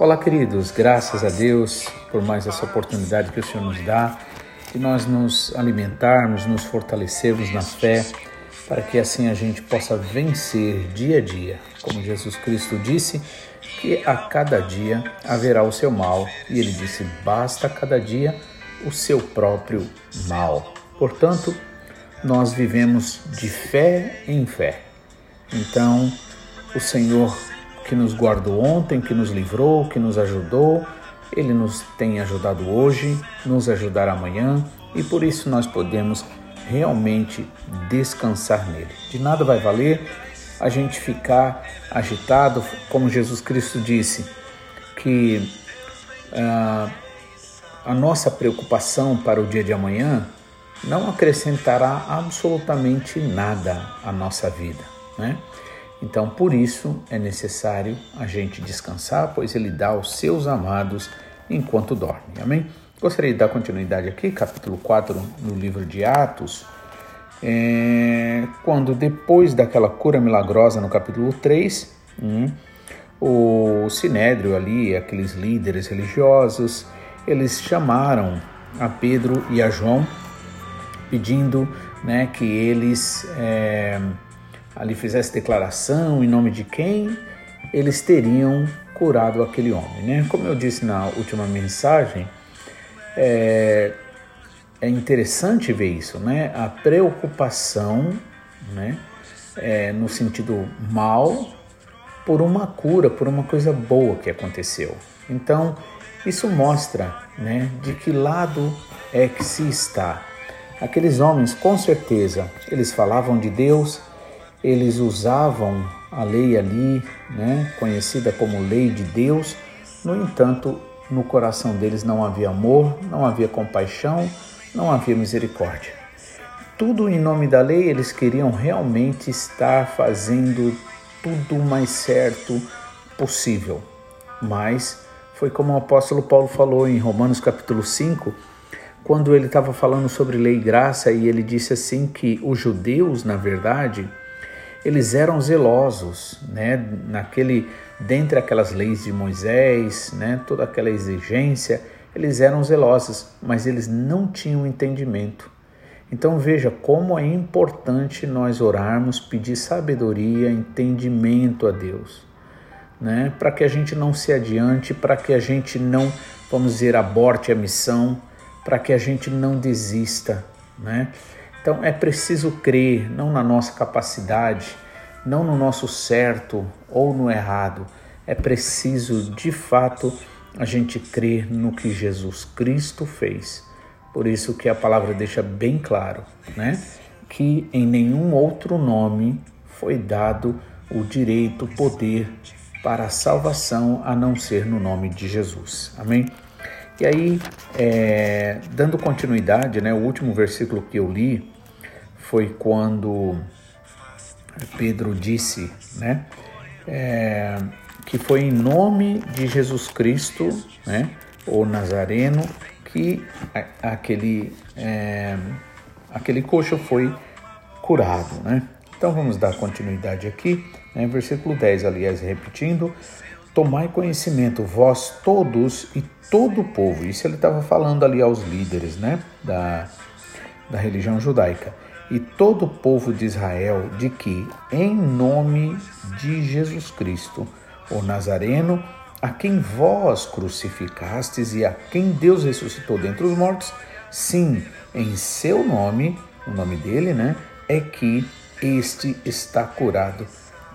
Olá, queridos, graças a Deus por mais essa oportunidade que o Senhor nos dá de nós nos alimentarmos, nos fortalecermos na fé, para que assim a gente possa vencer dia a dia. Como Jesus Cristo disse, que a cada dia haverá o seu mal, e ele disse: basta a cada dia o seu próprio mal. Portanto, nós vivemos de fé em fé. Então, o Senhor que nos guardou ontem, que nos livrou, que nos ajudou, ele nos tem ajudado hoje, nos ajudará amanhã e por isso nós podemos realmente descansar nele. De nada vai valer a gente ficar agitado, como Jesus Cristo disse, que ah, a nossa preocupação para o dia de amanhã não acrescentará absolutamente nada à nossa vida, né? Então, por isso é necessário a gente descansar, pois Ele dá aos seus amados enquanto dorme. Amém? Gostaria de dar continuidade aqui, capítulo 4, no livro de Atos, é, quando depois daquela cura milagrosa no capítulo 3, hum, o Sinédrio ali, aqueles líderes religiosos, eles chamaram a Pedro e a João, pedindo né, que eles. É, ali fizesse declaração em nome de quem eles teriam curado aquele homem. Né? Como eu disse na última mensagem, é, é interessante ver isso, né? a preocupação né? É, no sentido mal por uma cura, por uma coisa boa que aconteceu. Então, isso mostra né, de que lado é que se está. Aqueles homens, com certeza, eles falavam de Deus, eles usavam a lei ali, né, conhecida como lei de Deus, no entanto, no coração deles não havia amor, não havia compaixão, não havia misericórdia. Tudo em nome da lei, eles queriam realmente estar fazendo tudo o mais certo possível. Mas foi como o apóstolo Paulo falou em Romanos capítulo 5, quando ele estava falando sobre lei e graça, e ele disse assim que os judeus, na verdade, eles eram zelosos, né, naquele dentre aquelas leis de Moisés, né, toda aquela exigência, eles eram zelosos, mas eles não tinham entendimento. Então veja como é importante nós orarmos, pedir sabedoria, entendimento a Deus, né, para que a gente não se adiante, para que a gente não, vamos dizer, aborte a missão, para que a gente não desista, né? Então é preciso crer não na nossa capacidade, não no nosso certo ou no errado. É preciso de fato a gente crer no que Jesus Cristo fez. Por isso que a palavra deixa bem claro, né? Que em nenhum outro nome foi dado o direito, o poder para a salvação a não ser no nome de Jesus. Amém? E aí, é, dando continuidade, né, o último versículo que eu li foi quando Pedro disse, né, é, que foi em nome de Jesus Cristo, né, o Nazareno, que aquele é, aquele coxo foi curado, né? Então vamos dar continuidade aqui, né, versículo 10, aliás, repetindo: Tomai conhecimento, vós todos e todo o povo. Isso ele estava falando ali aos líderes, né, da, da religião judaica. E todo o povo de Israel de que, em nome de Jesus Cristo, o Nazareno, a quem vós crucificastes e a quem Deus ressuscitou dentre os mortos, sim, em seu nome, o nome dele, né, é que este está curado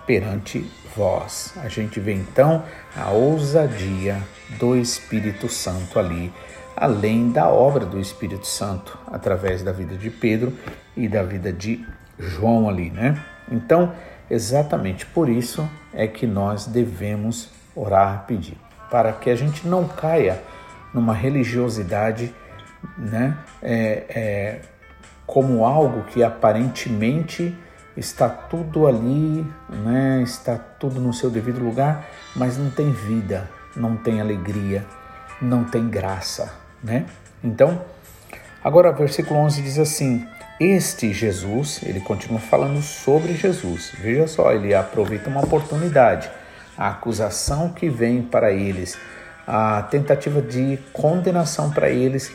perante vós. A gente vê então a ousadia do Espírito Santo ali além da obra do Espírito Santo através da vida de Pedro e da vida de João ali, né? Então, exatamente por isso é que nós devemos orar, pedir, para que a gente não caia numa religiosidade, né? É, é, como algo que aparentemente está tudo ali, né? Está tudo no seu devido lugar, mas não tem vida, não tem alegria, não tem graça, né? Então, agora versículo 11 diz assim: Este Jesus, ele continua falando sobre Jesus. Veja só, ele aproveita uma oportunidade. a acusação que vem para eles, a tentativa de condenação para eles,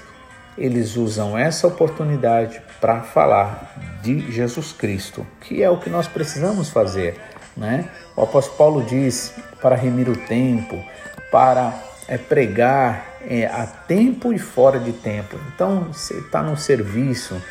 eles usam essa oportunidade para falar de Jesus Cristo, que é o que nós precisamos fazer. Né? O apóstolo Paulo diz para remir o tempo, para é, pregar é, a tempo e fora de tempo. Então, você está no serviço,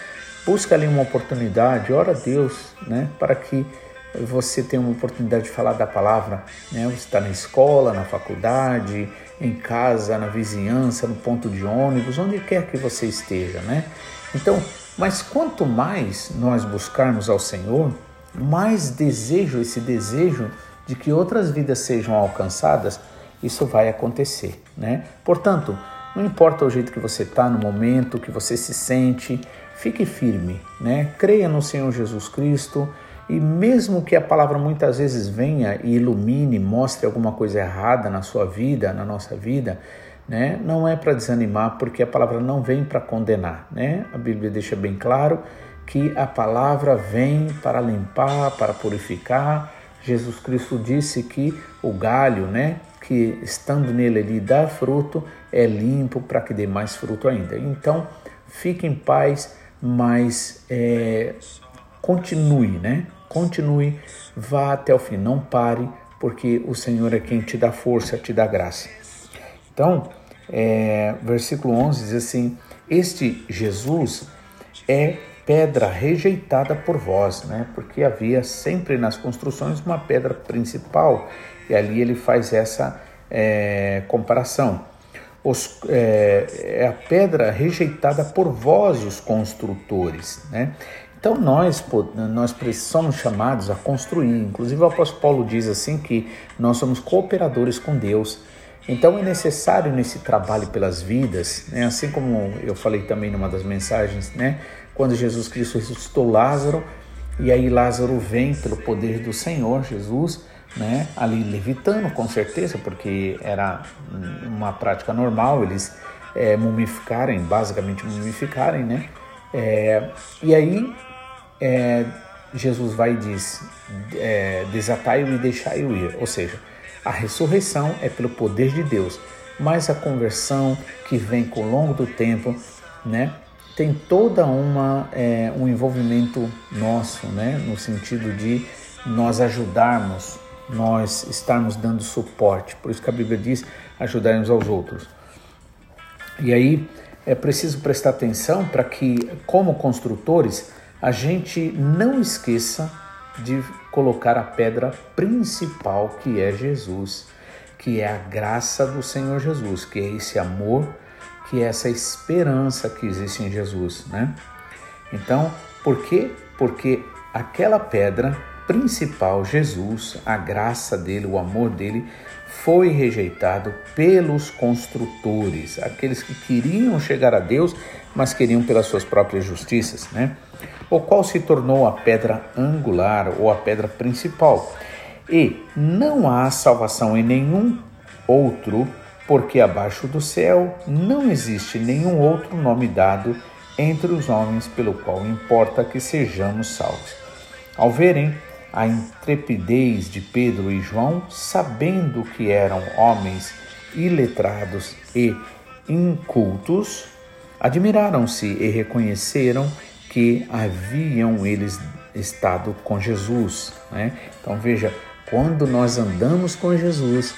busca ali uma oportunidade, ora a Deus né, para que você tenha uma oportunidade de falar da palavra. Né? Você está na escola, na faculdade, em casa, na vizinhança, no ponto de ônibus, onde quer que você esteja. Né? Então, mas quanto mais nós buscarmos ao Senhor, mais desejo, esse desejo de que outras vidas sejam alcançadas, isso vai acontecer, né? Portanto, não importa o jeito que você está no momento, que você se sente, fique firme, né? Creia no Senhor Jesus Cristo e mesmo que a palavra muitas vezes venha e ilumine, mostre alguma coisa errada na sua vida, na nossa vida, né? Não é para desanimar, porque a palavra não vem para condenar, né? A Bíblia deixa bem claro que a palavra vem para limpar, para purificar. Jesus Cristo disse que o galho, né, que estando nele ele dá fruto, é limpo para que dê mais fruto ainda. Então, fique em paz, mas é, continue, né? Continue, vá até o fim, não pare, porque o Senhor é quem te dá força, te dá graça. Então, é, versículo 11 diz assim: Este Jesus é pedra rejeitada por vós, né? Porque havia sempre nas construções uma pedra principal e ali ele faz essa é, comparação. Os, é, é, a pedra rejeitada por vós, os construtores, né? Então nós, nós somos chamados a construir. Inclusive o apóstolo Paulo diz assim que nós somos cooperadores com Deus. Então é necessário nesse trabalho pelas vidas, né? assim como eu falei também numa das mensagens, né? quando Jesus Cristo ressuscitou Lázaro, e aí Lázaro vem pelo poder do Senhor Jesus, né, ali levitando com certeza, porque era uma prática normal eles é, mumificarem, basicamente mumificarem, né? É, e aí é, Jesus vai e diz: é, desatai-o e deixai-o ir. Ou seja, a ressurreição é pelo poder de Deus, mas a conversão que vem com o longo do tempo, né? tem toda uma é, um envolvimento nosso, né, no sentido de nós ajudarmos, nós estarmos dando suporte. Por isso que a Bíblia diz ajudarmos aos outros. E aí é preciso prestar atenção para que, como construtores, a gente não esqueça de colocar a pedra principal que é Jesus, que é a graça do Senhor Jesus, que é esse amor que é essa esperança que existe em Jesus, né? Então, por quê? Porque aquela pedra principal, Jesus, a graça dele, o amor dele, foi rejeitado pelos construtores, aqueles que queriam chegar a Deus, mas queriam pelas suas próprias justiças, né? O qual se tornou a pedra angular ou a pedra principal. E não há salvação em nenhum outro porque abaixo do céu não existe nenhum outro nome dado entre os homens pelo qual importa que sejamos salvos. Ao verem a intrepidez de Pedro e João, sabendo que eram homens iletrados e incultos, admiraram-se e reconheceram que haviam eles estado com Jesus. Né? Então veja, quando nós andamos com Jesus,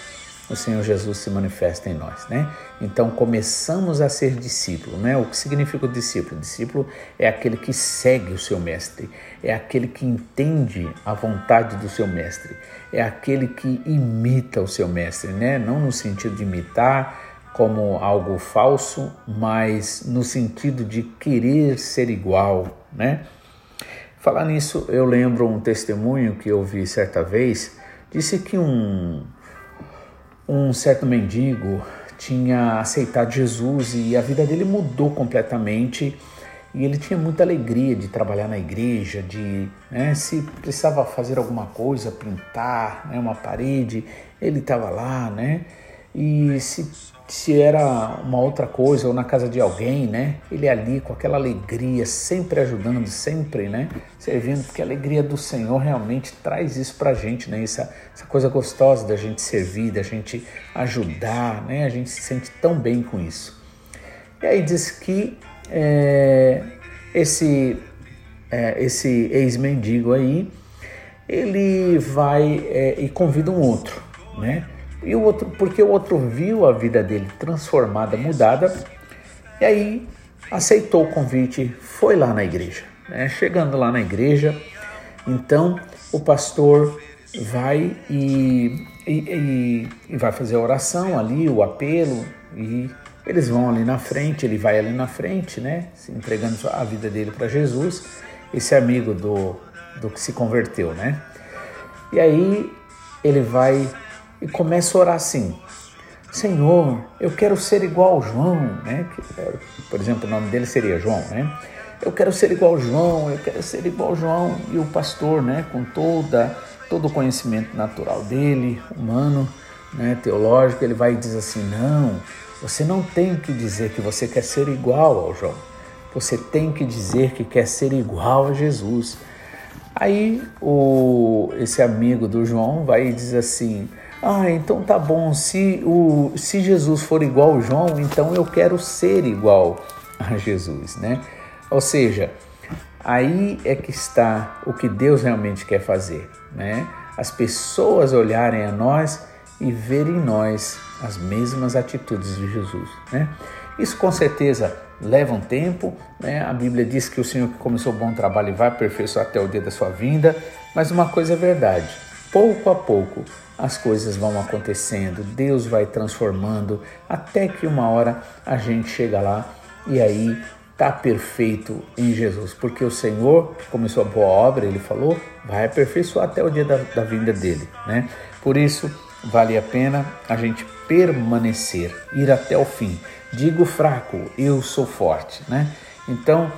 o Senhor Jesus se manifesta em nós, né? Então começamos a ser discípulo, né? O que significa o discípulo? O discípulo é aquele que segue o seu mestre, é aquele que entende a vontade do seu mestre, é aquele que imita o seu mestre, né? Não no sentido de imitar como algo falso, mas no sentido de querer ser igual, né? Falar nisso, eu lembro um testemunho que eu vi certa vez, disse que um um certo mendigo tinha aceitado Jesus e a vida dele mudou completamente e ele tinha muita alegria de trabalhar na igreja, de né, se precisava fazer alguma coisa, pintar né, uma parede, ele estava lá, né? E se se era uma outra coisa ou na casa de alguém, né? Ele ali com aquela alegria, sempre ajudando, sempre, né? Servindo, porque a alegria do Senhor realmente traz isso pra gente, né? Essa, essa coisa gostosa da gente servir, da gente ajudar, né? A gente se sente tão bem com isso. E aí diz que é, esse, é, esse ex-mendigo aí, ele vai é, e convida um outro, né? E o outro, porque o outro viu a vida dele transformada, mudada, e aí aceitou o convite, foi lá na igreja. Né? Chegando lá na igreja, então o pastor vai e, e, e, vai fazer a oração ali, o apelo, e eles vão ali na frente, ele vai ali na frente, né? Entregando a vida dele para Jesus, esse amigo do, do que se converteu, né? E aí ele vai e começa a orar assim: Senhor, eu quero ser igual ao João, né? Por exemplo, o nome dele seria João, né? Eu quero ser igual ao João, eu quero ser igual ao João. E o pastor, né, com toda, todo o conhecimento natural dele, humano, né, teológico, ele vai e diz assim: Não, você não tem que dizer que você quer ser igual ao João. Você tem que dizer que quer ser igual a Jesus. Aí o, esse amigo do João vai e diz assim: ah, então tá bom. Se, o, se Jesus for igual ao João, então eu quero ser igual a Jesus, né? Ou seja, aí é que está o que Deus realmente quer fazer, né? As pessoas olharem a nós e verem em nós as mesmas atitudes de Jesus, né? Isso com certeza leva um tempo, né? A Bíblia diz que o Senhor que começou o bom trabalho vai aperfeiçoar até o dia da sua vinda, mas uma coisa é verdade, pouco a pouco as coisas vão acontecendo, Deus vai transformando, até que uma hora a gente chega lá e aí está perfeito em Jesus, porque o Senhor, começou a boa obra, ele falou, vai aperfeiçoar até o dia da, da vinda dele, né? Por isso, vale a pena a gente permanecer, ir até o fim. Digo fraco, eu sou forte, né? Então,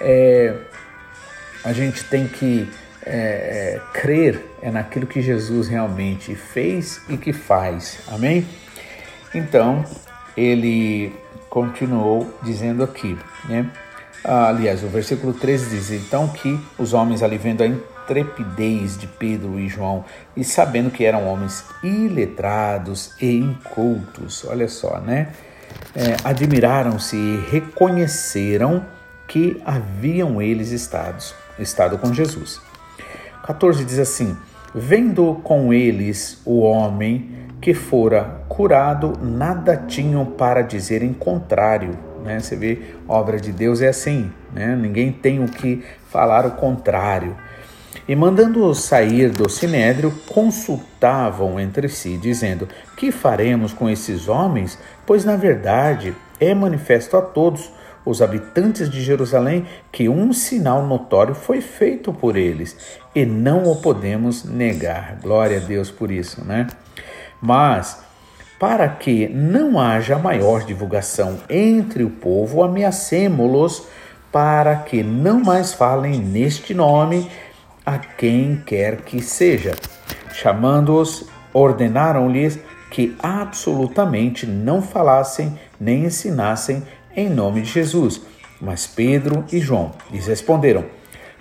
é, a gente tem que é, é, crer é naquilo que Jesus realmente fez e que faz. Amém? Então, ele continuou dizendo aqui, né? Ah, aliás, o versículo 13 diz: Então que os homens ali vendo a intrepidez de Pedro e João e sabendo que eram homens iletrados e incultos, olha só, né? É, Admiraram-se e reconheceram que haviam eles estado, estado com Jesus. 14 diz assim: Vendo com eles o homem que fora curado, nada tinham para dizer em contrário. Né? Você vê, obra de Deus é assim, né? ninguém tem o que falar o contrário. E mandando-os sair do sinédrio, consultavam entre si, dizendo: Que faremos com esses homens? Pois na verdade é manifesto a todos os habitantes de Jerusalém que um sinal notório foi feito por eles e não o podemos negar. Glória a Deus por isso, né? Mas para que não haja maior divulgação entre o povo, ameacemo-los para que não mais falem neste nome a quem quer que seja. Chamando-os, ordenaram-lhes que absolutamente não falassem nem ensinassem em nome de Jesus. Mas Pedro e João lhes responderam: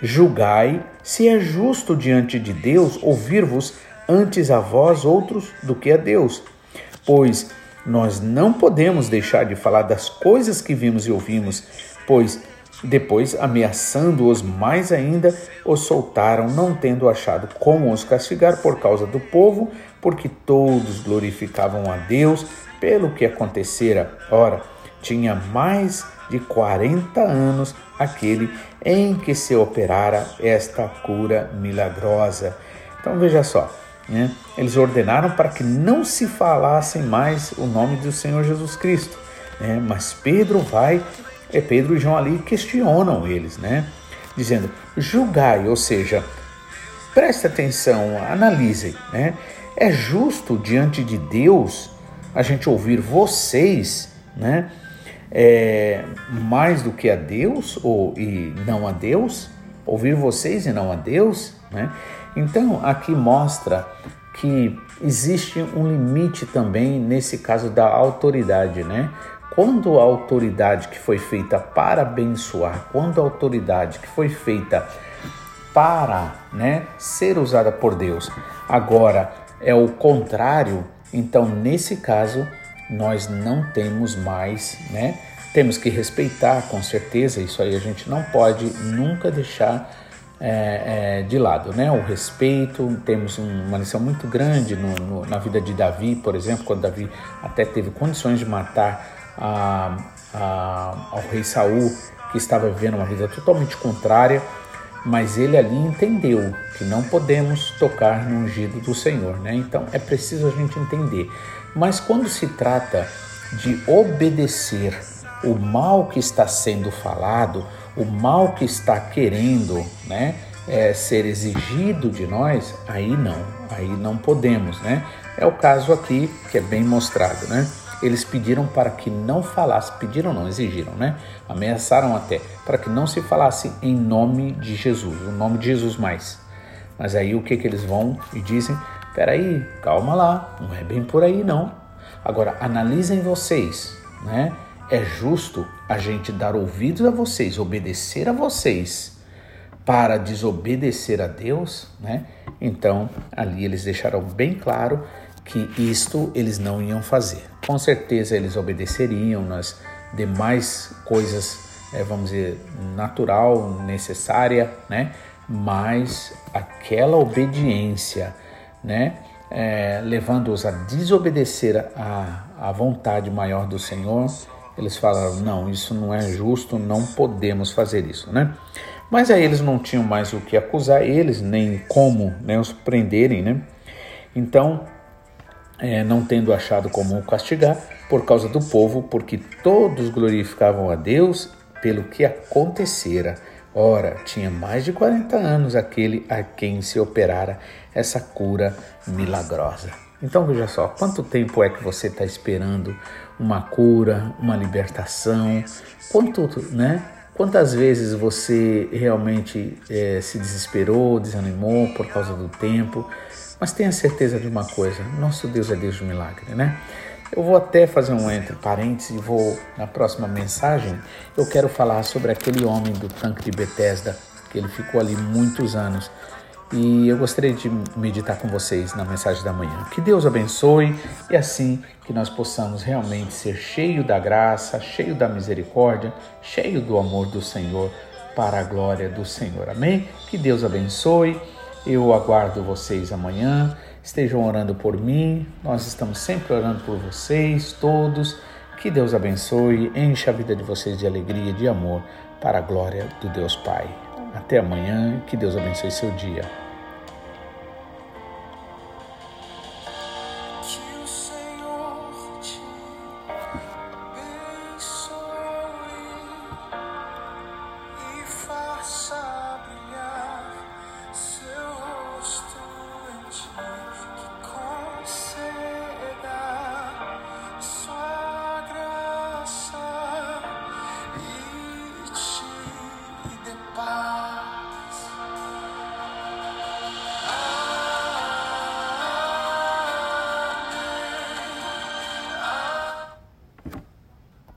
Julgai se é justo diante de Deus ouvir-vos antes a vós outros do que a Deus. Pois nós não podemos deixar de falar das coisas que vimos e ouvimos, pois depois, ameaçando-os mais ainda, os soltaram, não tendo achado como os castigar por causa do povo, porque todos glorificavam a Deus pelo que acontecera. Ora, tinha mais de 40 anos aquele em que se operara esta cura milagrosa. Então veja só, né? eles ordenaram para que não se falassem mais o nome do Senhor Jesus Cristo. Né? Mas Pedro vai, é Pedro e João ali questionam eles, né? dizendo: julgai, ou seja, preste atenção, analisem. Né? É justo diante de Deus a gente ouvir vocês, né? É, mais do que a Deus ou e não a Deus, ouvir vocês e não a Deus, né? Então aqui mostra que existe um limite também nesse caso da autoridade, né? Quando a autoridade que foi feita para abençoar, quando a autoridade que foi feita para né, ser usada por Deus, agora é o contrário, então nesse caso nós não temos mais, né? Temos que respeitar, com certeza, isso aí a gente não pode nunca deixar é, é, de lado, né? O respeito, temos uma lição muito grande no, no, na vida de Davi, por exemplo, quando Davi até teve condições de matar a, a, ao rei Saul, que estava vivendo uma vida totalmente contrária, mas ele ali entendeu que não podemos tocar no ungido do Senhor, né? Então é preciso a gente entender. Mas quando se trata de obedecer o mal que está sendo falado, o mal que está querendo, né, é, ser exigido de nós, aí não, aí não podemos, né? É o caso aqui que é bem mostrado, né? Eles pediram para que não falasse, pediram não, exigiram, né? Ameaçaram até para que não se falasse em nome de Jesus, o nome de Jesus mais. Mas aí o que que eles vão e dizem? Peraí, calma lá, não é bem por aí não. Agora analisem vocês, né? É justo a gente dar ouvidos a vocês, obedecer a vocês para desobedecer a Deus, né? Então ali eles deixaram bem claro que isto eles não iam fazer. Com certeza eles obedeceriam nas demais coisas, é, vamos dizer, natural, necessária, né? Mas aquela obediência, né? É, levando-os a desobedecer a, a vontade maior do Senhor, eles falaram: não, isso não é justo, não podemos fazer isso, né? Mas aí eles não tinham mais o que acusar eles, nem como né, os prenderem, né? Então é, não tendo achado como o castigar, por causa do povo, porque todos glorificavam a Deus pelo que acontecera. Ora, tinha mais de 40 anos aquele a quem se operara essa cura milagrosa. Então veja só, quanto tempo é que você está esperando uma cura, uma libertação? Quanto, né? Quantas vezes você realmente é, se desesperou, desanimou por causa do tempo? Mas tenha certeza de uma coisa: nosso Deus é Deus de milagre, né? Eu vou até fazer um entre parênteses e vou, na próxima mensagem, eu quero falar sobre aquele homem do tanque de Bethesda, que ele ficou ali muitos anos. E eu gostaria de meditar com vocês na mensagem da manhã. Que Deus abençoe e assim que nós possamos realmente ser cheio da graça, cheio da misericórdia, cheio do amor do Senhor para a glória do Senhor. Amém? Que Deus abençoe. Eu aguardo vocês amanhã. Estejam orando por mim. Nós estamos sempre orando por vocês, todos. Que Deus abençoe, encha a vida de vocês de alegria, de amor, para a glória do Deus Pai. Até amanhã. Que Deus abençoe seu dia.